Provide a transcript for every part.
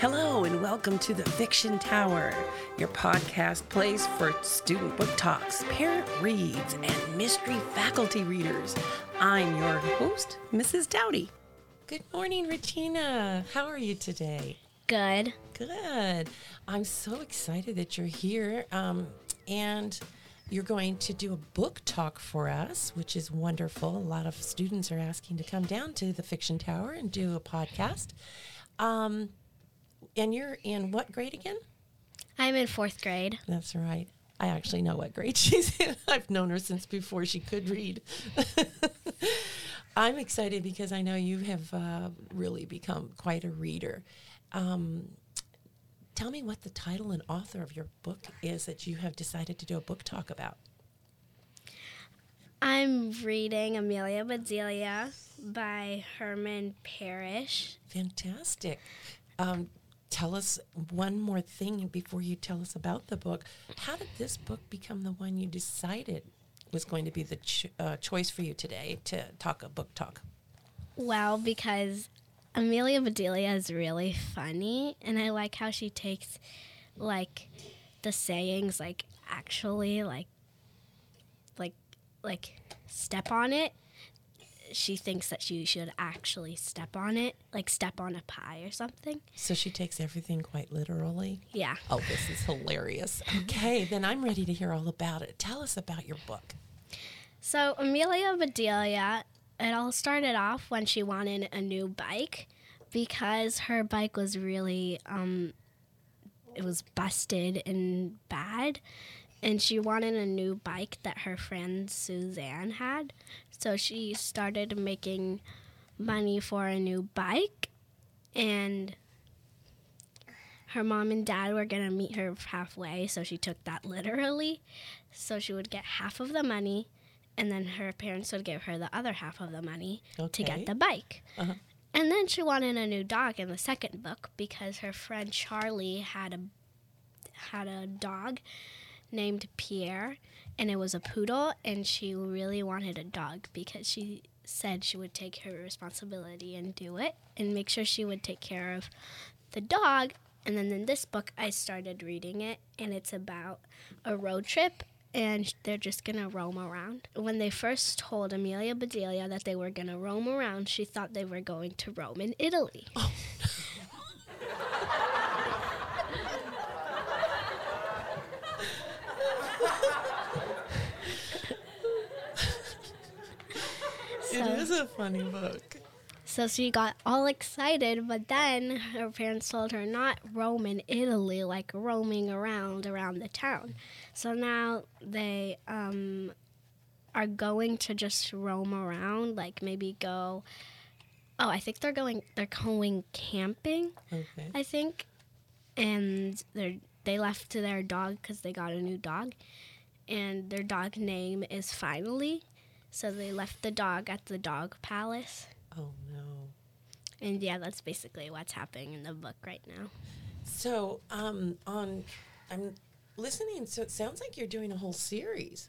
Hello, and welcome to the Fiction Tower, your podcast place for student book talks, parent reads, and mystery faculty readers. I'm your host, Mrs. Dowdy. Good morning, Regina. How are you today? Good. Good. I'm so excited that you're here. Um, and you're going to do a book talk for us, which is wonderful. A lot of students are asking to come down to the Fiction Tower and do a podcast. Um, and you're in what grade again? I'm in fourth grade. That's right. I actually know what grade she's in. I've known her since before she could read. I'm excited because I know you have uh, really become quite a reader. Um, tell me what the title and author of your book is that you have decided to do a book talk about. I'm reading Amelia Bedelia by Herman Parish. Fantastic. Um, tell us one more thing before you tell us about the book. How did this book become the one you decided was going to be the ch- uh, choice for you today to talk a book talk? Well, because Amelia Bedelia is really funny, and I like how she takes like the sayings like actually like like like step on it she thinks that she should actually step on it, like step on a pie or something. So she takes everything quite literally? Yeah. Oh, this is hilarious. Okay, then I'm ready to hear all about it. Tell us about your book. So, Amelia Bedelia, it all started off when she wanted a new bike because her bike was really, um, it was busted and bad and she wanted a new bike that her friend Suzanne had. So she started making money for a new bike, and her mom and dad were going to meet her halfway, so she took that literally. So she would get half of the money, and then her parents would give her the other half of the money okay. to get the bike. Uh-huh. And then she wanted a new dog in the second book because her friend Charlie had a had a dog named Pierre, and it was a poodle, and she really wanted a dog because she said she would take her responsibility and do it and make sure she would take care of the dog. And then in this book, I started reading it, and it's about a road trip and they're just gonna roam around. When they first told Amelia Bedelia that they were gonna roam around, she thought they were going to Rome in Italy. Oh. it is a funny book. So she got all excited, but then her parents told her not Rome in Italy, like roaming around around the town. So now they um, are going to just roam around, like maybe go. Oh, I think they're going. They're going camping. Okay. I think, and they they left to their dog because they got a new dog, and their dog name is Finally. So they left the dog at the dog palace. Oh no. And yeah, that's basically what's happening in the book right now. So, um, on, I'm listening. So it sounds like you're doing a whole series.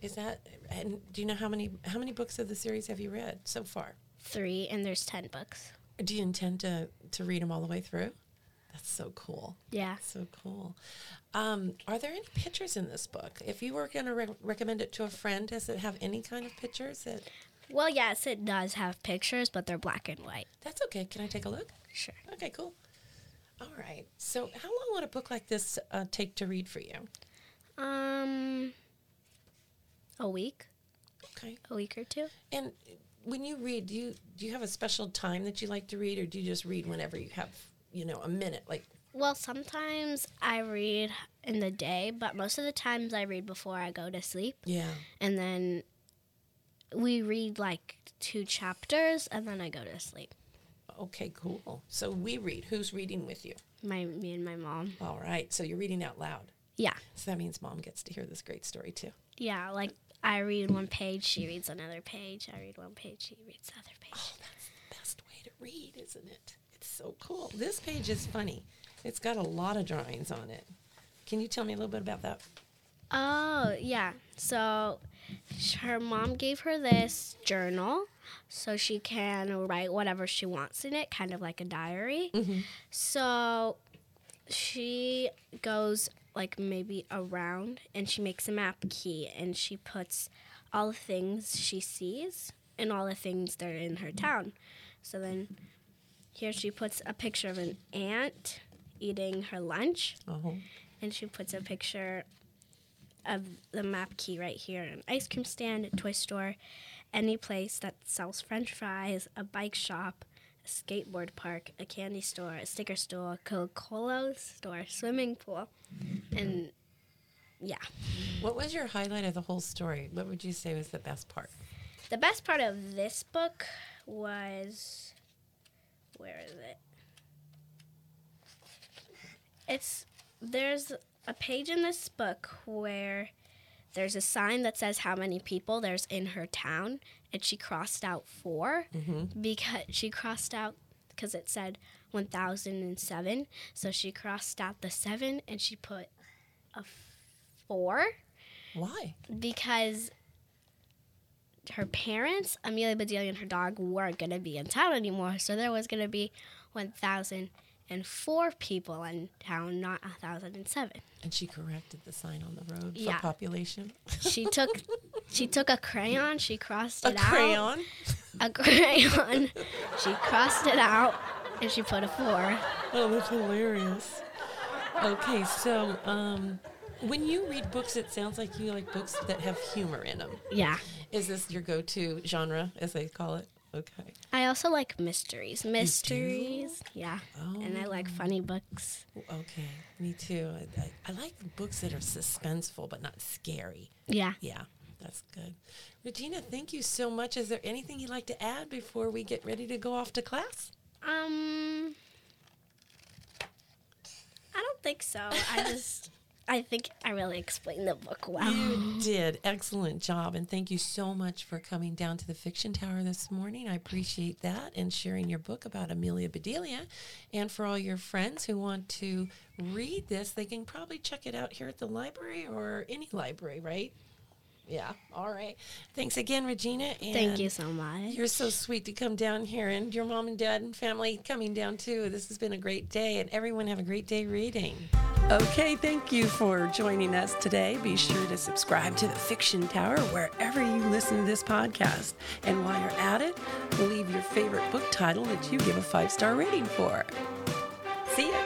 Is that? And do you know how many how many books of the series have you read so far? Three, and there's ten books. Do you intend to to read them all the way through? That's so cool. Yeah. So cool. Um, are there any pictures in this book? If you were going to re- recommend it to a friend, does it have any kind of pictures? That well, yes, it does have pictures, but they're black and white. That's okay. Can I take a look? Sure. Okay, cool. All right. So, how long would a book like this uh, take to read for you? Um, a week. Okay. A week or two. And when you read, do you do you have a special time that you like to read, or do you just read whenever you have you know, a minute? Like, well, sometimes I read in the day, but most of the times I read before I go to sleep. Yeah. And then we read like two chapters, and then I go to sleep. Okay, cool. So we read. Who's reading with you? My me and my mom. All right. So you're reading out loud. Yeah. So that means mom gets to hear this great story too. Yeah, like I read one page, she reads another page. I read one page, she reads the other page. Oh, that's the best way to read, isn't it? It's so cool. This page is funny. It's got a lot of drawings on it. Can you tell me a little bit about that? Oh, yeah. So her mom gave her this journal. so she can write whatever she wants in it, kind of like a diary. Mm-hmm. So she goes like maybe around and she makes a map key and she puts all the things she sees and all the things that are in her town. So then here she puts a picture of an ant eating her lunch Oh, and she puts a picture of the map key right here an ice cream stand, a toy store, any place that sells french fries, a bike shop, a skateboard park, a candy store, a sticker store, a Coca Cola store, swimming pool. And yeah. what was your highlight of the whole story? What would you say was the best part? The best part of this book was where is it? It's there's a page in this book where there's a sign that says how many people there's in her town, and she crossed out 4 mm-hmm. because she crossed out because it said 1007. So she crossed out the seven and she put a four Why? because her parents, Amelia Bedelia and her dog, weren't going to be in town anymore. So there was going to be 1,004 people in town, not a 1,007. And she corrected the sign on the road Yeah. for population. She took she took a crayon, she crossed A it out. A crayon. A crayon. she crossed it out and she put a 4. Oh, that's hilarious. Okay, so um, when you read books, it sounds like you like books that have humor in them. Yeah. Is this your go-to genre, as they call it? Okay. I also like mysteries. Mysteries. Yeah. Oh. And I like funny books. Okay, me too. I, I, I like books that are suspenseful but not scary. Yeah. Yeah, that's good. Regina, thank you so much. Is there anything you'd like to add before we get ready to go off to class? Um, I don't think so. I just, I think I really explained the book well. You did. Excellent job. And thank you so much for coming down to the Fiction Tower this morning. I appreciate that and sharing your book about Amelia Bedelia. And for all your friends who want to read this, they can probably check it out here at the library or any library, right? Yeah. All right. Thanks again, Regina. And Thank you so much. You're so sweet to come down here and your mom and dad and family coming down too. This has been a great day and everyone have a great day reading. Okay, thank you for joining us today. Be sure to subscribe to the Fiction Tower wherever you listen to this podcast. And while you're at it, leave your favorite book title that you give a five star rating for. See ya.